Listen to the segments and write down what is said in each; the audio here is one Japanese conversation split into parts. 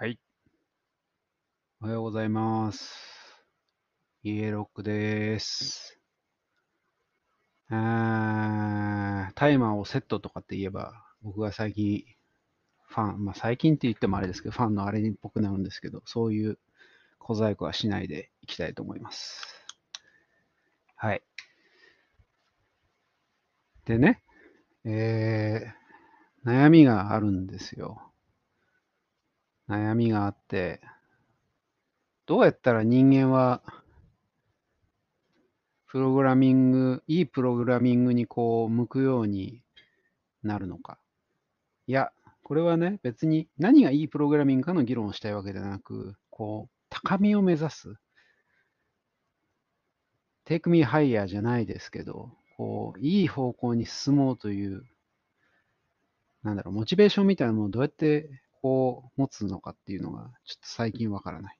はい。おはようございます。イエロックです。あタイマーをセットとかって言えば、僕が最近、ファン、まあ最近って言ってもあれですけど、ファンのあれっぽくなるんですけど、そういう小細工はしないでいきたいと思います。はい。でね、えー、悩みがあるんですよ。悩みがあって、どうやったら人間は、プログラミング、いいプログラミングにこう、向くようになるのか。いや、これはね、別に何がいいプログラミングかの議論をしたいわけではなく、こう、高みを目指す。take me higher じゃないですけど、こう、いい方向に進もうという、なんだろう、モチベーションみたいなものをどうやってこう持つのかっていうのが、ちょっと最近わからない。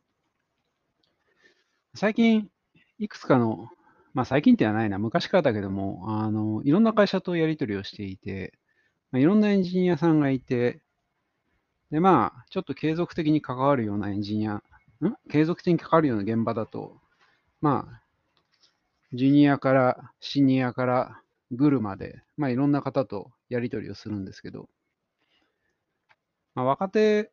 最近、いくつかの、まあ最近ってはないな、昔からだけども、あの、いろんな会社とやり取りをしていて、まあ、いろんなエンジニアさんがいて、で、まあ、ちょっと継続的に関わるようなエンジニア、ん？継続的に関わるような現場だと、まあ、ジュニアからシニアからグルまで、まあいろんな方とやり取りをするんですけど、まあ、若手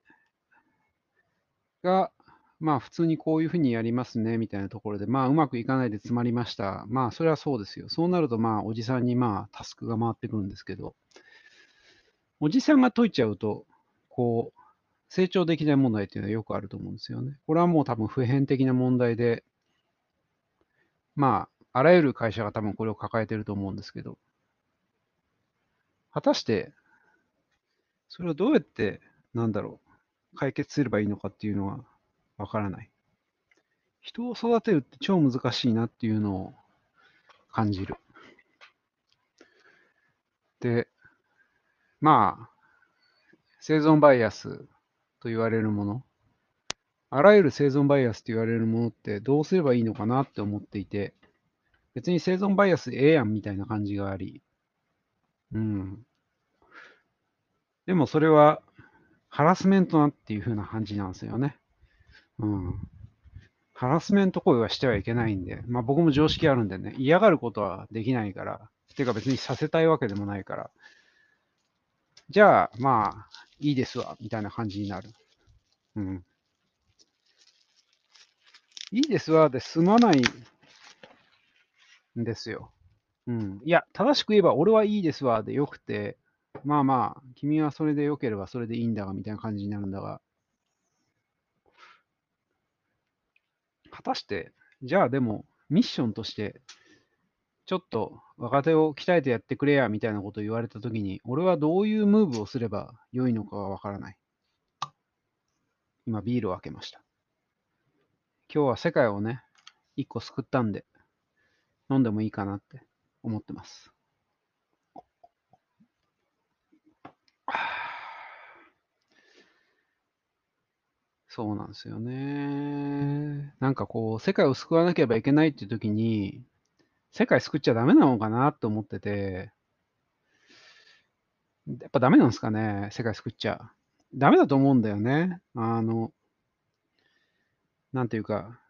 が、まあ普通にこういうふうにやりますね、みたいなところで、まあうまくいかないで詰まりました。まあそれはそうですよ。そうなるとまあおじさんにまあタスクが回ってくるんですけど、おじさんが解いちゃうと、こう、成長できない問題っていうのはよくあると思うんですよね。これはもう多分普遍的な問題で、まあ、あらゆる会社が多分これを抱えてると思うんですけど、果たして、それをどうやって、なんだろう、解決すればいいのかっていうのはわからない。人を育てるって超難しいなっていうのを感じる。で、まあ、生存バイアスと言われるもの、あらゆる生存バイアスと言われるものってどうすればいいのかなって思っていて、別に生存バイアスええやんみたいな感じがあり、うん。でもそれはハラスメントなっていう風な感じなんですよね。うん。ハラスメント行為はしてはいけないんで、まあ僕も常識あるんでね、嫌がることはできないから、てか別にさせたいわけでもないから、じゃあまあいいですわ、みたいな感じになる。うん。いいですわで済まないんですよ。うん。いや、正しく言えば俺はいいですわでよくて、まあまあ、君はそれで良ければそれでいいんだが、みたいな感じになるんだが、果たして、じゃあでも、ミッションとして、ちょっと若手を鍛えてやってくれや、みたいなことを言われたときに、俺はどういうムーブをすれば良いのかがわからない。今、ビールを開けました。今日は世界をね、一個救ったんで、飲んでもいいかなって思ってます。そうなんですよね。なんかこう、世界を救わなければいけないっていう時に、世界救っちゃダメなのかなって思ってて、やっぱダメなんですかね、世界救っちゃ。ダメだと思うんだよね。あの、なんていうか、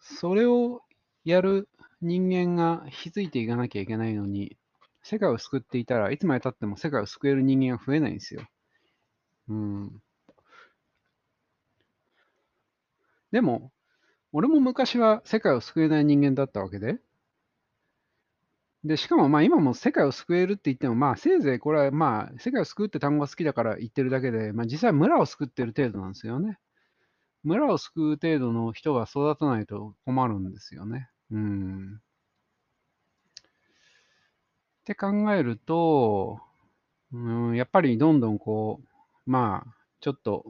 それをやる人間が引き継いでいかなきゃいけないのに、世界を救っていたらいつまで経っても世界を救える人間が増えないんですよ。うん。でも、俺も昔は世界を救えない人間だったわけで。で、しかもまあ今も世界を救えるって言っても、まあせいぜいこれはまあ世界を救うって単語が好きだから言ってるだけで、まあ実際村を救ってる程度なんですよね。村を救う程度の人が育たないと困るんですよね。うん。って考えると、うん、やっぱりどんどんこう、まあ、ちょっと、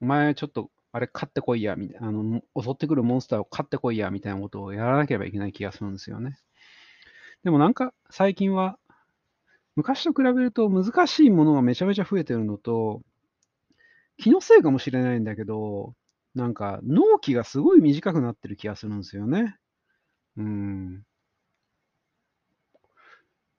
お前ちょっと、あれ買ってこいや、みたいな、あの、襲ってくるモンスターを買ってこいや、みたいなことをやらなければいけない気がするんですよね。でもなんか、最近は、昔と比べると難しいものがめちゃめちゃ増えてるのと、気のせいかもしれないんだけど、なんか、納期がすごい短くなってる気がするんですよね。うん。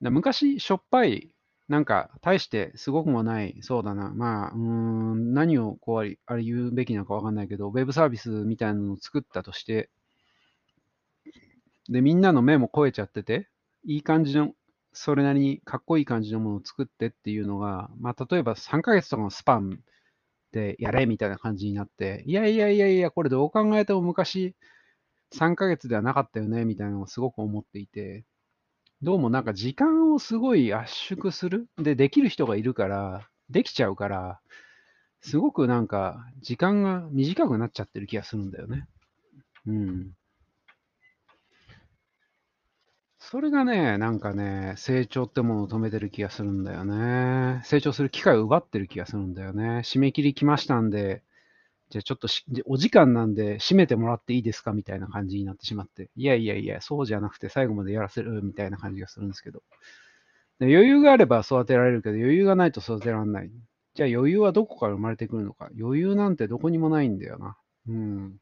昔、しょっぱい、なんか、大してすごくもない、そうだな、まあ、うーん、何をこうありあれ言うべきなのかわかんないけど、ウェブサービスみたいなのを作ったとして、で、みんなの目も超えちゃってて、いい感じの、それなりにかっこいい感じのものを作ってっていうのが、まあ、例えば3ヶ月とかのスパンでやれみたいな感じになって、いやいやいやいや、これどう考えても昔3ヶ月ではなかったよねみたいなのをすごく思っていて、どうもなんか時間をすごい圧縮する？で、できる人がいるから、できちゃうから、すごくなんか時間が短くなっちゃってる気がするんだよね。うん。それがね、なんかね、成長ってものを止めてる気がするんだよね。成長する機会を奪ってる気がするんだよね。締め切り来ましたんで、じゃあちょっとしお時間なんで締めてもらっていいですかみたいな感じになってしまって。いやいやいや、そうじゃなくて最後までやらせるみたいな感じがするんですけど。で余裕があれば育てられるけど、余裕がないと育てられない。じゃあ余裕はどこから生まれてくるのか。余裕なんてどこにもないんだよな。うん。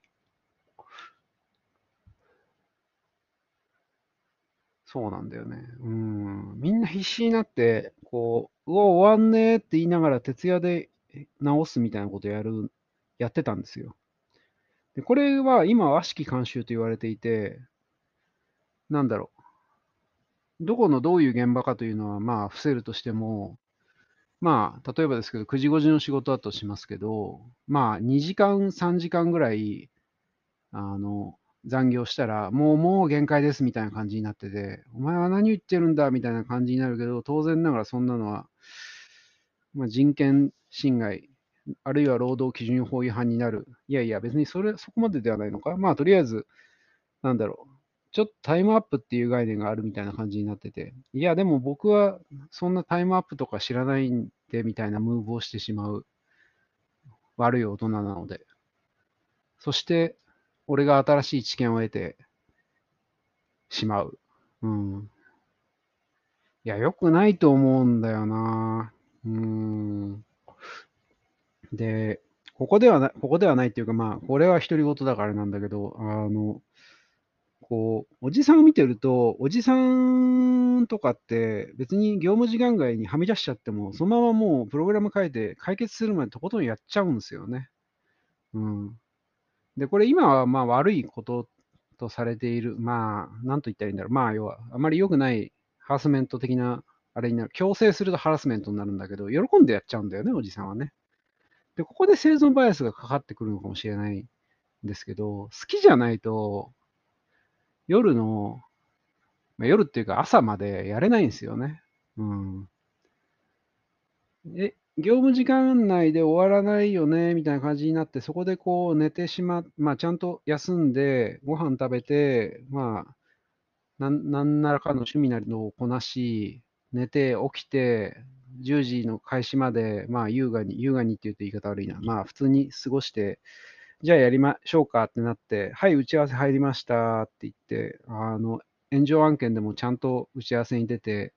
そうなんだよね。うん。みんな必死になって、こう、うわ、終わんねーって言いながら徹夜で直すみたいなことやる、やってたんですよ。で、これは今は悪しき慣習と言われていて、なんだろう。どこのどういう現場かというのは、まあ、伏せるとしても、まあ、例えばですけど、9時5時の仕事だとしますけど、まあ、2時間、3時間ぐらい、あの、残業したら、もう、もう限界ですみたいな感じになってて、お前は何言ってるんだみたいな感じになるけど、当然ながらそんなのは、まあ、人権侵害、あるいは労働基準法違反になる。いやいや、別にそれ、そこまでではないのか。まあ、とりあえず、なんだろう。ちょっとタイムアップっていう概念があるみたいな感じになってて、いや、でも僕はそんなタイムアップとか知らないんでみたいなムーブをしてしまう悪い大人なので。そして、俺が新しい知見を得てしまう。うん。いや、良くないと思うんだよな。うん。で、ここではない、ここではないっていうか、まあ、これは独り言だからなんだけど、あの、こう、おじさんを見てると、おじさんとかって別に業務時間外にはみ出しちゃっても、そのままもうプログラム書いて解決するまでとことんやっちゃうんですよね。うん。で、これ今はまあ悪いこととされている、まあ、なんと言ったらいいんだろう。まあ、要は、あまり良くないハラスメント的な、あれになる。強制するとハラスメントになるんだけど、喜んでやっちゃうんだよね、おじさんはね。で、ここで生存バイアスがかかってくるのかもしれないんですけど、好きじゃないと、夜の、まあ、夜っていうか朝までやれないんですよね。うん。え、業務時間内で終わらないよね、みたいな感じになって、そこでこう寝てしま、まあちゃんと休んで、ご飯食べて、まあ、なんなんならかの趣味なりのをこなし、寝て起きて、10時の開始まで、まあ優雅に、優雅にって言うと言い方悪いな。まあ普通に過ごして、じゃあやりましょうかってなって、はい、打ち合わせ入りましたって言って、あの、炎上案件でもちゃんと打ち合わせに出て、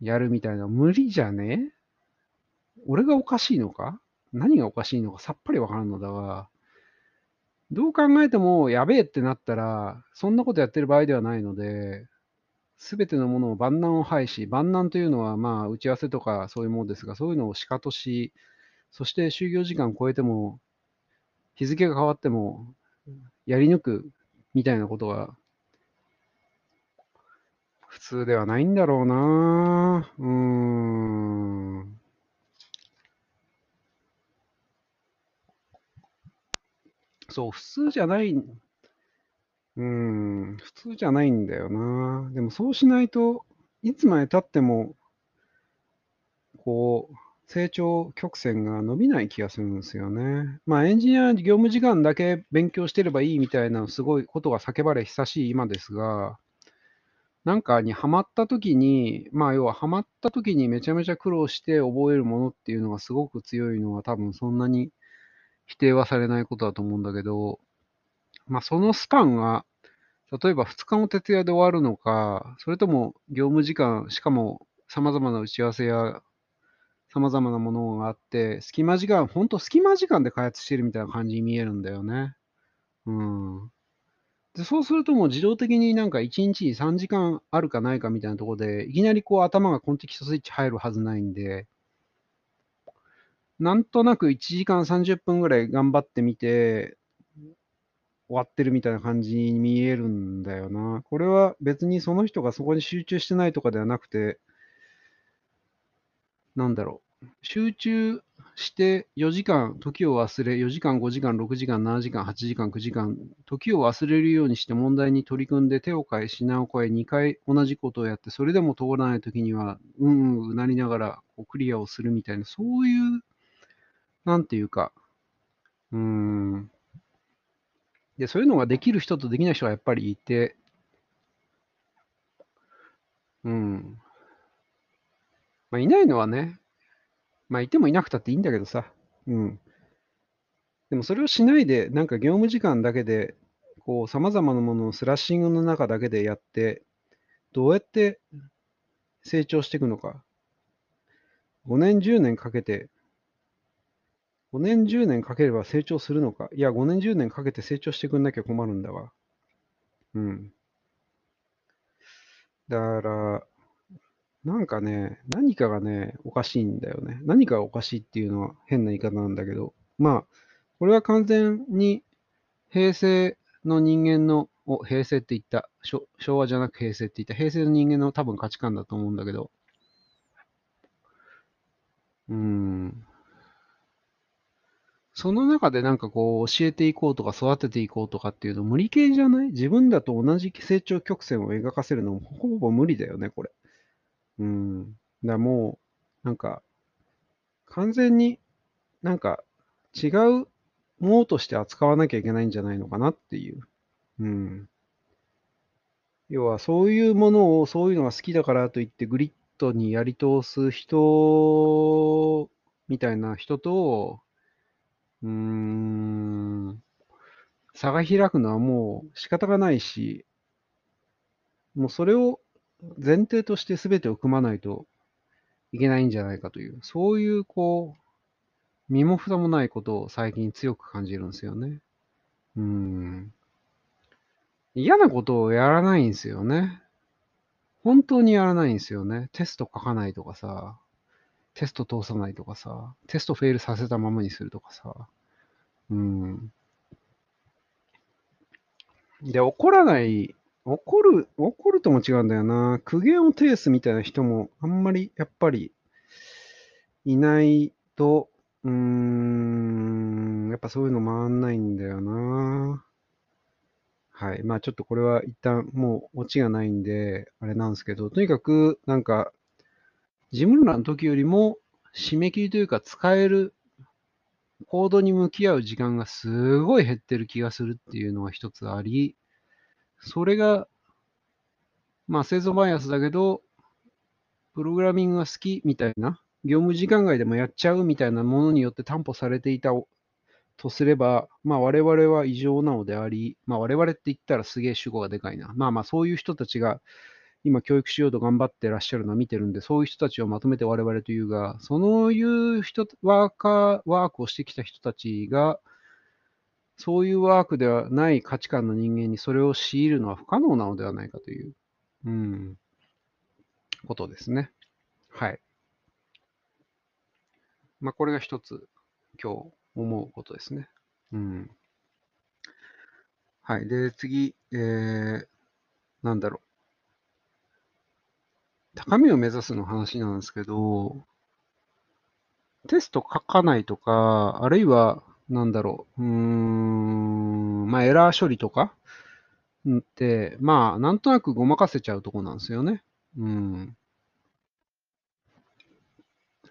やるみたいな、無理じゃね？俺がおかしいのか？何がおかしいのか？さっぱりわからんのだが、どう考えてもやべえってなったら、そんなことやってる場合ではないので、すべてのものを万難を排し、万難というのはまあ打ち合わせとかそういうものですが、そういうのをしかとし、そして就業時間を超えても、日付が変わっても、やり抜くみたいなことが、普通ではないんだろうなうーん。そう、普通じゃない、うん、普通じゃないんだよな。でもそうしないといつまで経っても、こう、成長曲線が伸びない気がするんですよね。まあ、エンジニア業務時間だけ勉強してればいいみたいなすごいことが叫ばれ久しい今ですが、なんかにハマった時に、まあ要はハマった時にめちゃめちゃ苦労して覚えるものっていうのがすごく強いのは多分そんなに否定はされないことだと思うんだけど、まあそのスパンが、例えば2日の徹夜で終わるのか、それとも業務時間、しかも様々な打ち合わせや様々なものがあって、隙間時間、ほんと隙間時間で開発してるみたいな感じに見えるんだよね。うん。でそうするともう自動的になんか1日に3時間あるかないかみたいなところで、いきなりこう頭がコンテキストスイッチ入るはずないんで、なんとなく1時間30分ぐらい頑張ってみて、終わってるみたいな感じに見えるんだよな。これは別にその人がそこに集中してないとかではなくて、なんだろう。集中して4時間、時を忘れ、4時間、5時間、6時間、7時間、8時間、9時間、時を忘れるようにして問題に取り組んで手を変え、品を変え、2回同じことをやって、それでも通らないときには、うんうんうなりながらこうクリアをするみたいな、そういう、なんていうか、うーん。で、そういうのができる人とできない人がやっぱりいて、うん。まあ、いないのはね、まあ、いてもいなくたっていいんだけどさ。うん。でもそれをしないで、なんか業務時間だけで、こう、様々なものをスラッシングの中だけでやって、どうやって成長していくのか。5年、10年かけて、5年、10年かければ成長するのか。いや、5年、10年かけて成長してくんなきゃ困るんだわ。うん。だから、なんかね、何かがね、おかしいんだよね。何かがおかしいっていうのは変な言い方なんだけど、まあ、これは完全に平成の人間の、お、平成って言った、昭和じゃなく平成って言った、平成の人間の多分価値観だと思うんだけど、うーん。その中でなんかこう教えていこうとか育てていこうとかっていうの無理系じゃない？自分だと同じ成長曲線を描かせるのもほぼ無理だよね、これ。うん。だもう、なんか、完全になんか違うものとして扱わなきゃいけないんじゃないのかなっていう。うん。要はそういうものを、そういうのが好きだからといってグリッドにやり通す人みたいな人と、うーん、差が開くのはもう仕方がないし、もうそれを前提として全てを組まないといけないんじゃないかという、そういうこう、身も蓋もないことを最近強く感じるんですよね。うん。嫌なことをやらないんですよね。本当にやらないんですよね。テスト書かないとかさ、テスト通さないとかさ、テストフェイルさせたままにするとかさ。うん。で、怒らない、怒る、怒るとも違うんだよな。苦言を呈すみたいな人もあんまりやっぱりいないと、うーん、やっぱそういうの回んないんだよな。はい。まあちょっとこれは一旦もうオチがないんで、あれなんですけど、とにかくなんか、自分らの時よりも締め切りというか使えるコードに向き合う時間がすごい減ってる気がするっていうのが一つあり、それが、まあ製造バイアスだけど、プログラミングが好きみたいな、業務時間外でもやっちゃうみたいなものによって担保されていたとすれば、まあ我々は異常なのであり、まあ我々って言ったらすげえ主語がでかいな。まあまあそういう人たちが今教育しようと頑張ってらっしゃるのは見てるんで、そういう人たちをまとめて我々というが、そういう人、ワーカー、ワークをしてきた人たちが、そういうワークではない価値観の人間にそれを強いるのは不可能なのではないかという、うん、ことですね。はい。まあ、これが一つ、今日思うことですね。うん。はい。で、次、えー、なんだろう。高みを目指すの話なんですけど、テスト書かないとか、あるいは、なんだろう、うーん、まあ、エラー処理とかって、まあ、なんとなくごまかせちゃうとこなんですよね。うん。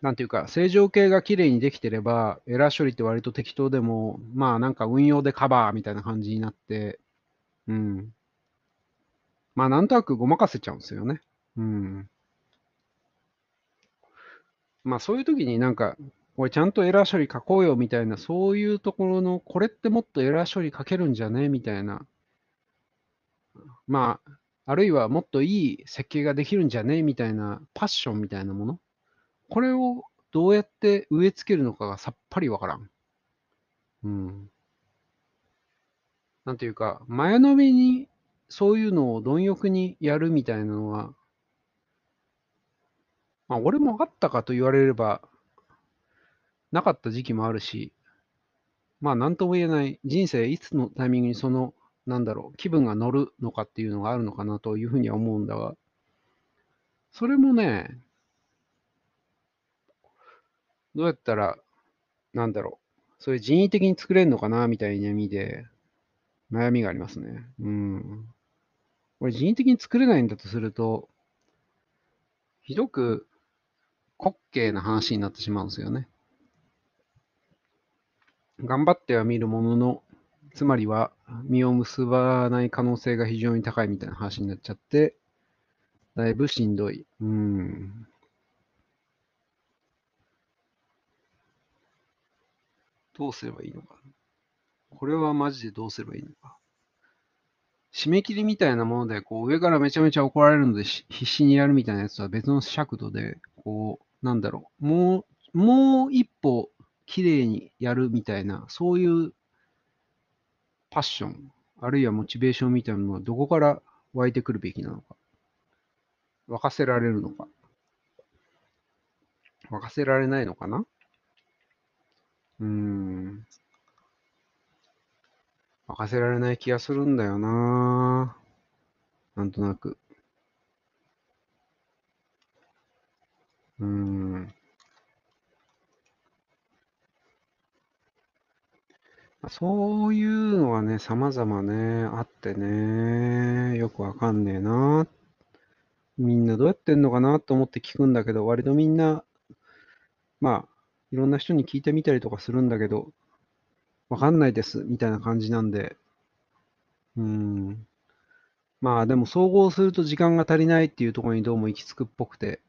なんていうか、正常形が綺麗にできてれば、エラー処理って割と適当でも、まあなんか運用でカバーみたいな感じになって、うん。まあなんとなくごまかせちゃうんですよね。うん。まあそういう時になんか、これちゃんとエラー処理書こうよみたいな、そういうところの、これってもっとエラー処理書けるんじゃねみたいな。まあ、あるいはもっといい設計ができるんじゃねみたいなパッションみたいなもの。これをどうやって植え付けるのかがさっぱりわからん。うん。なんていうか、前のめにそういうのを貪欲にやるみたいなのは、まあ、俺もあったかと言われれば、なかった時期もあるし、まあ、なんとも言えない、人生いつのタイミングにその、なんだろう、気分が乗るのかっていうのがあるのかなというふうには思うんだが、それもね、どうやったら、なんだろう、そういう人為的に作れるのかなみたいな意味で、悩みがありますね。うん。これ人為的に作れないんだとすると、ひどく滑稽な話になってしまうんですよね。頑張ってはみるものの、つまりは実を結ばない可能性が非常に高いみたいな話になっちゃって、だいぶしんどい。うん。どうすればいいのか。これはマジでどうすればいいのか。締め切りみたいなもので、こう上からめちゃめちゃ怒られるので必死にやるみたいなやつは別の尺度で、こう、なんだろう、もう、もう一歩綺麗にやるみたいな、そういうパッション、あるいはモチベーションみたいなのはどこから湧いてくるべきなのか。沸かせられるのか。沸かせられないのかなうーん。沸かせられない気がするんだよななんとなく。うーん。そういうのがね、様々ね、あってね、よくわかんねえな。みんなどうやってんのかなと思って聞くんだけど、割とみんな、まあ、いろんな人に聞いてみたりとかするんだけど、わかんないです、みたいな感じなんで、うん。まあ、でも総合すると時間が足りないっていうところにどうも行き着くっぽくて、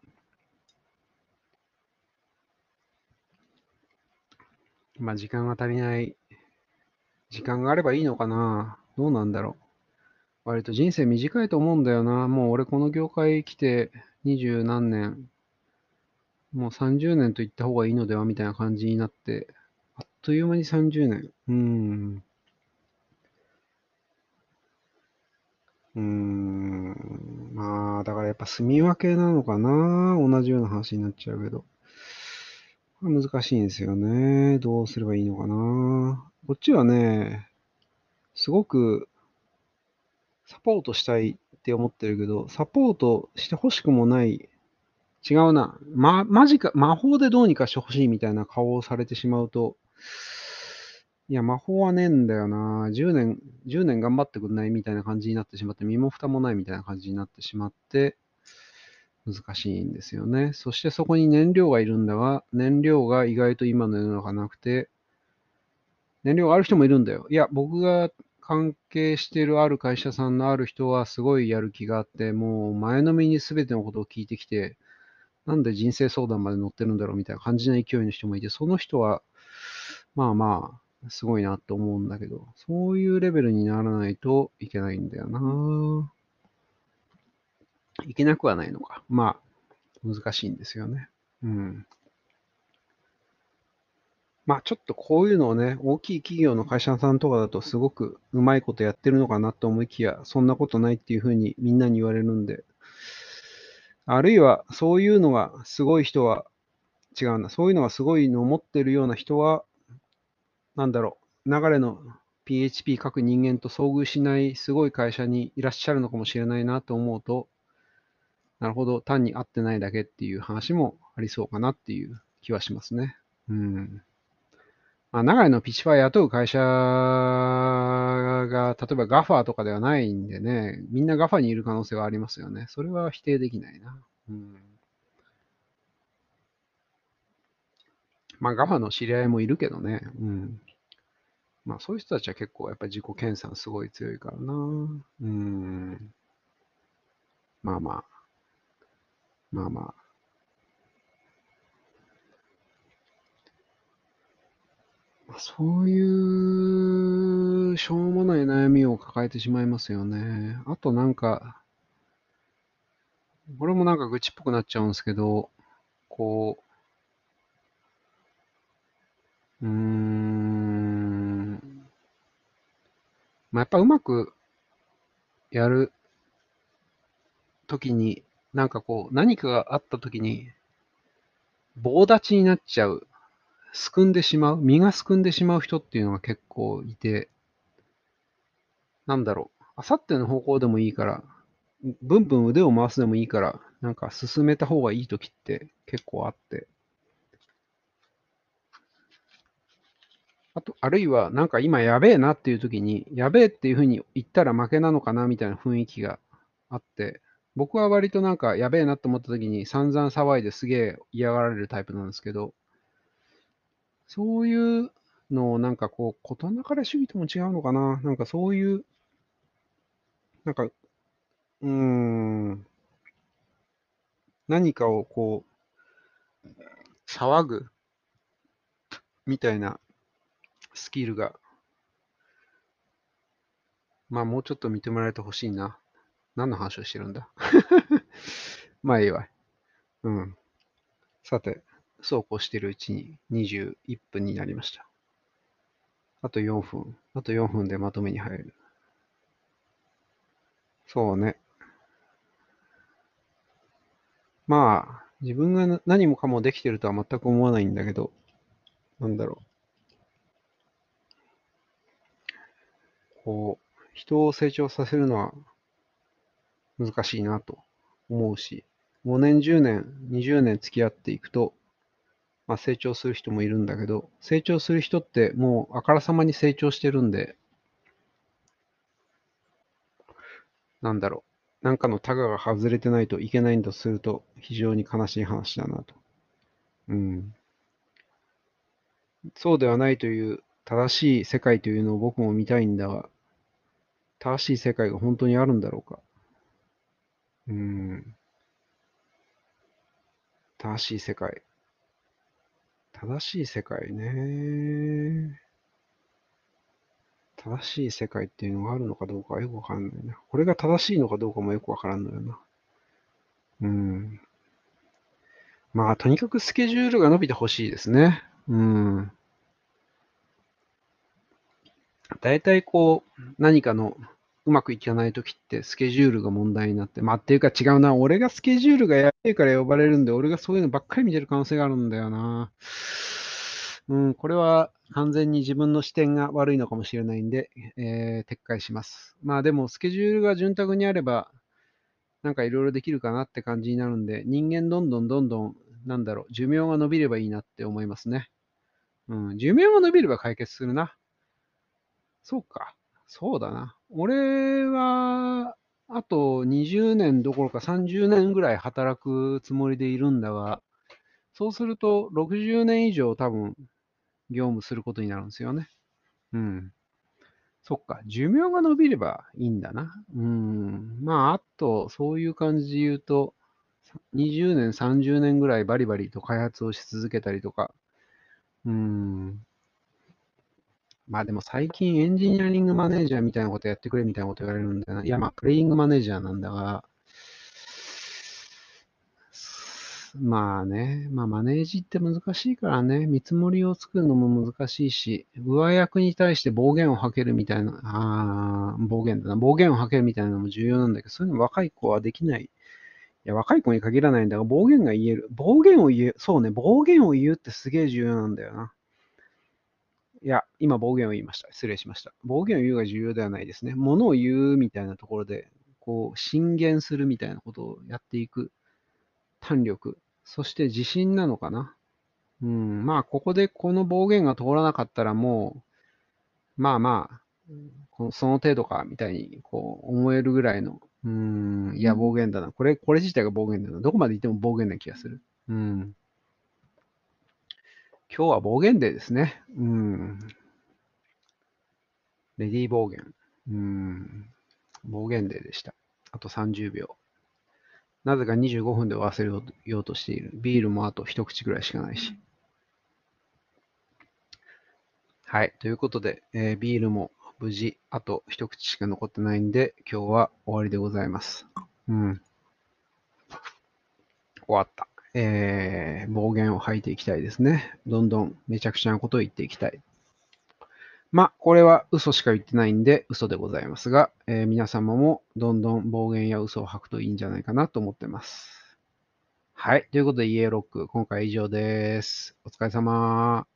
まあ、時間が足りない時間があればいいのかなどうなんだろう。割と人生短いと思うんだよな。もう俺この業界来て二十何年、もう30年と言った方がいいのではみたいな感じになって、あっという間に30年。うーん。うーん。まあ、だからやっぱ住み分けなのかな同じような話になっちゃうけど。難しいんですよね。どうすればいいのかなこっちはね、すごくサポートしたいって思ってるけど、サポートしてほしくもない、違うな。ま、マジか、魔法でどうにかしてほしいみたいな顔をされてしまうと、いや、魔法はねえんだよな。10年、10年頑張ってくんないみたいな感じになってしまって、身も蓋もないみたいな感じになってしまって、難しいんですよね。そしてそこに燃料がいるんだが、燃料が意外と今の世の中なくて、燃料がある人もいるんだよ。いや、僕が関係しているある会社さんのある人はすごいやる気があって、もう前のめりに全てのことを聞いてきて、なんで人生相談まで乗ってるんだろうみたいな感じな勢いの人もいて、その人は、まあまあ、すごいなと思うんだけど、そういうレベルにならないといけないんだよな。いけなくはないのか。まあ、難しいんですよね。うん。まあちょっとこういうのをね、大きい企業の会社さんとかだとすごくうまいことやってるのかなと思いきや、そんなことないっていうふうにみんなに言われるんで、あるいはそういうのがすごい人は、違うな、そういうのがすごいのを持ってるような人は、なんだろう、流れの PHP 書く人間と遭遇しないすごい会社にいらっしゃるのかもしれないなと思うと、なるほど、単に合ってないだけっていう話もありそうかなっていう気はしますね。うん。まあ、長井のピッチファー雇う会社が、例えばガファーとかではないんでね、みんなガファにいる可能性はありますよね。それは否定できないな。うん、まあ、ガファの知り合いもいるけどね。うん。まあ、そういう人たちは結構やっぱり自己研鑽すごい強いからな。うん。まあまあ。まあまあ。そういうしょうもない悩みを抱えてしまいますよね。あとなんか、これもなんか愚痴っぽくなっちゃうんですけど、こう、うーん、まあ、やっぱうまくやるときに、なんかこう、何かがあったときに、棒立ちになっちゃう、すくんでしまう、身がすくんでしまう人っていうのが結構いて、なんだろう、あさっての方向でもいいから、ブンブン腕を回すでもいいから、なんか進めた方がいいときって結構あって、あと、あるいは、なんか今やべえなっていう時に、やべえっていうふうに言ったら負けなのかなみたいな雰囲気があって、僕は割となんかやべえなと思った時に散々騒いですげえ嫌がられるタイプなんですけど、そういうのをなんかこう、事なかれ主義とも違うのかな。なんかそういう、なんか、うーん、何かをこう、騒ぐ？みたいなスキルが、まあもうちょっと認められてほしいな。何の話をしてるんだ？まあいいわ。うん。さて、そうこうしてるうちに21分になりました。あと4分。あと4分でまとめに入る。そうね。まあ、自分が何もかもできてるとは全く思わないんだけど、なんだろう。こう、人を成長させるのは難しいなと思うし、5年、10年、20年付き合っていくと、まあ、成長する人もいるんだけど、成長する人ってもうあからさまに成長してるんで、なんだろう、なんかのタガが外れてないといけないんだとすると、非常に悲しい話だなと。うん。そうではないという正しい世界というのを僕も見たいんだが、正しい世界が本当にあるんだろうか。正しい世界。正しい世界ね。正しい世界っていうのがあるのかどうかはよくわかんないな。これが正しいのかどうかもよくわからんのよな。うん。まあ、とにかくスケジュールが伸びてほしいですね。うん。大体こう、何かのうまくいかないときってスケジュールが問題になって、まあっていうか違うな、俺がスケジュールがやべえから呼ばれるんで、俺がそういうのばっかり見てる可能性があるんだよな。うん、これは完全に自分の視点が悪いのかもしれないんで、えー、撤回します。まあでも、スケジュールが潤沢にあれば、なんかいろいろできるかなって感じになるんで、人間どんどんどんどん、なんだろう、寿命が伸びればいいなって思いますね。うん、寿命が伸びれば解決するな。そうか。そうだな。俺は、あと20年どころか30年ぐらい働くつもりでいるんだが、そうすると60年以上多分業務することになるんですよね。うん。そっか。寿命が伸びればいいんだな。うん。まあ、あと、そういう感じで言うと、20年、30年ぐらいバリバリと開発をし続けたりとか、うん。まあでも最近エンジニアリングマネージャーみたいなことやってくれみたいなこと言われるんだよな。いや、まあプレイングマネージャーなんだが、まあね、まあマネージって難しいからね、見積もりを作るのも難しいし、上役に対して暴言を吐けるみたいな、あ暴言だな、暴言を吐けるみたいなのも重要なんだけど、そういうの若い子はできない。いや、若い子に限らないんだが、暴言が言える。暴言を言え、そうね、暴言を言うってすげえ重要なんだよな。いや、今暴言を言いました。失礼しました。暴言を言うが重要ではないですね。ものを言うみたいなところで、こう、進言するみたいなことをやっていく胆力、そして自信なのかな。うん、まあ、ここでこの暴言が通らなかったらもう、まあまあ、このその程度か、みたいに、こう、思えるぐらいの、うん、いや、暴言だな。これ、これ自体が暴言だな。どこまで言っても暴言な気がする。うん。今日は暴言デーですね。うん。レディー暴言。うん。暴言デーでした。あと30秒。なぜか25分で終わせようとしている。ビールもあと一口ぐらいしかないし。はい。ということで、えー、ビールも無事、あと一口しか残ってないんで、今日は終わりでございます。うん。終わった。えー、暴言を吐いていきたいですね。どんどんめちゃくちゃなことを言っていきたい。まあ、これは嘘しか言ってないんで嘘でございますが、えー皆様もどんどん暴言や嘘を吐くといいんじゃないかなと思ってます。はい。ということで、イエロック、今回以上です。お疲れ様。